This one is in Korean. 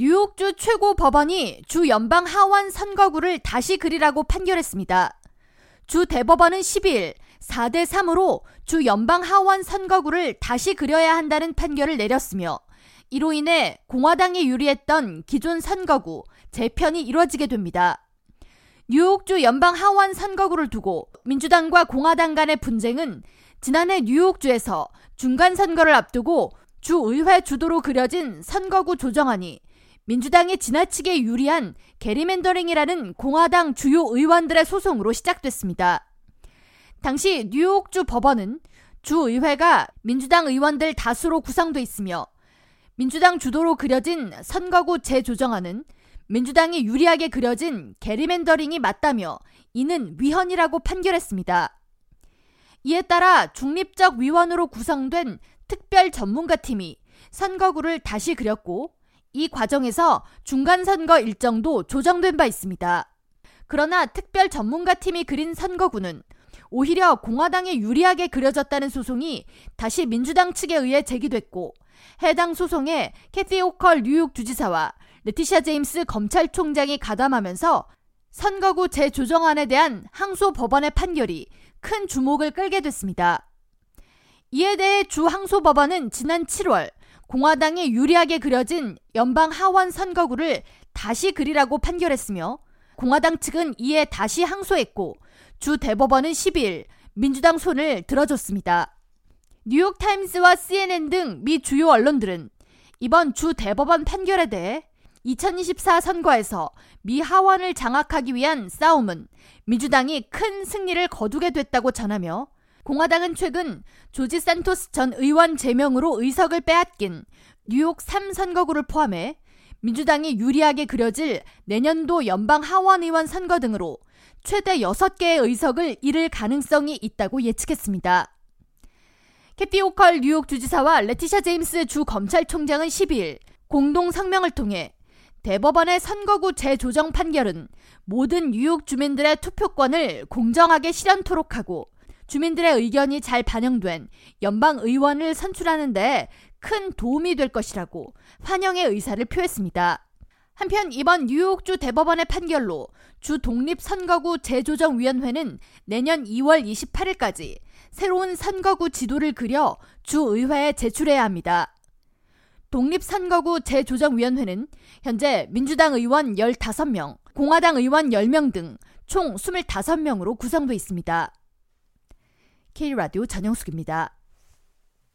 뉴욕주 최고 법원이 주 연방 하원 선거구를 다시 그리라고 판결했습니다. 주 대법원은 12일 4대 3으로 주 연방 하원 선거구를 다시 그려야 한다는 판결을 내렸으며 이로 인해 공화당이 유리했던 기존 선거구 재편이 이뤄지게 됩니다. 뉴욕주 연방 하원 선거구를 두고 민주당과 공화당 간의 분쟁은 지난해 뉴욕주에서 중간 선거를 앞두고 주 의회 주도로 그려진 선거구 조정안이 민주당이 지나치게 유리한 게리맨더링이라는 공화당 주요 의원들의 소송으로 시작됐습니다. 당시 뉴욕주 법원은 주 의회가 민주당 의원들 다수로 구성돼 있으며 민주당 주도로 그려진 선거구 재조정안은 민주당이 유리하게 그려진 게리맨더링이 맞다며 이는 위헌이라고 판결했습니다. 이에 따라 중립적 위원으로 구성된 특별 전문가 팀이 선거구를 다시 그렸고 이 과정에서 중간선거 일정도 조정된 바 있습니다. 그러나 특별 전문가 팀이 그린 선거구는 오히려 공화당에 유리하게 그려졌다는 소송이 다시 민주당 측에 의해 제기됐고 해당 소송에 캐티 오컬 뉴욕 주지사와 레티샤 제임스 검찰총장이 가담하면서 선거구 재조정안에 대한 항소 법원의 판결이 큰 주목을 끌게 됐습니다. 이에 대해 주 항소 법원은 지난 7월 공화당에 유리하게 그려진 연방 하원 선거구를 다시 그리라고 판결했으며 공화당 측은 이에 다시 항소했고 주 대법원은 12일 민주당 손을 들어줬습니다. 뉴욕타임스와 CNN 등 미 주요 언론들은 이번 주 대법원 판결에 대해 2024 선거에서 미 하원을 장악하기 위한 싸움은 민주당이 큰 승리를 거두게 됐다고 전하며 공화당은 최근 조지 산토스 전 의원 제명으로 의석을 빼앗긴 뉴욕 3선거구를 포함해 민주당이 유리하게 그려질 내년도 연방 하원 의원 선거 등으로 최대 6개의 의석을 잃을 가능성이 있다고 예측했습니다. 캐티 오컬 뉴욕 주지사와 레티샤 제임스 주 검찰총장은 12일 공동 성명을 통해 대법원의 선거구 재조정 판결은 모든 뉴욕 주민들의 투표권을 공정하게 실현토록 하고 주민들의 의견이 잘 반영된 연방 의원을 선출하는데 큰 도움이 될 것이라고 환영의 의사를 표했습니다. 한편 이번 뉴욕주 대법원의 판결로 주 독립선거구 재조정위원회는 내년 2월 28일까지 새로운 선거구 지도를 그려 주 의회에 제출해야 합니다. 독립선거구 재조정위원회는 현재 민주당 의원 15명, 공화당 의원 10명 등 총 25명으로 구성되어 있습니다. K라디오 전영숙입니다.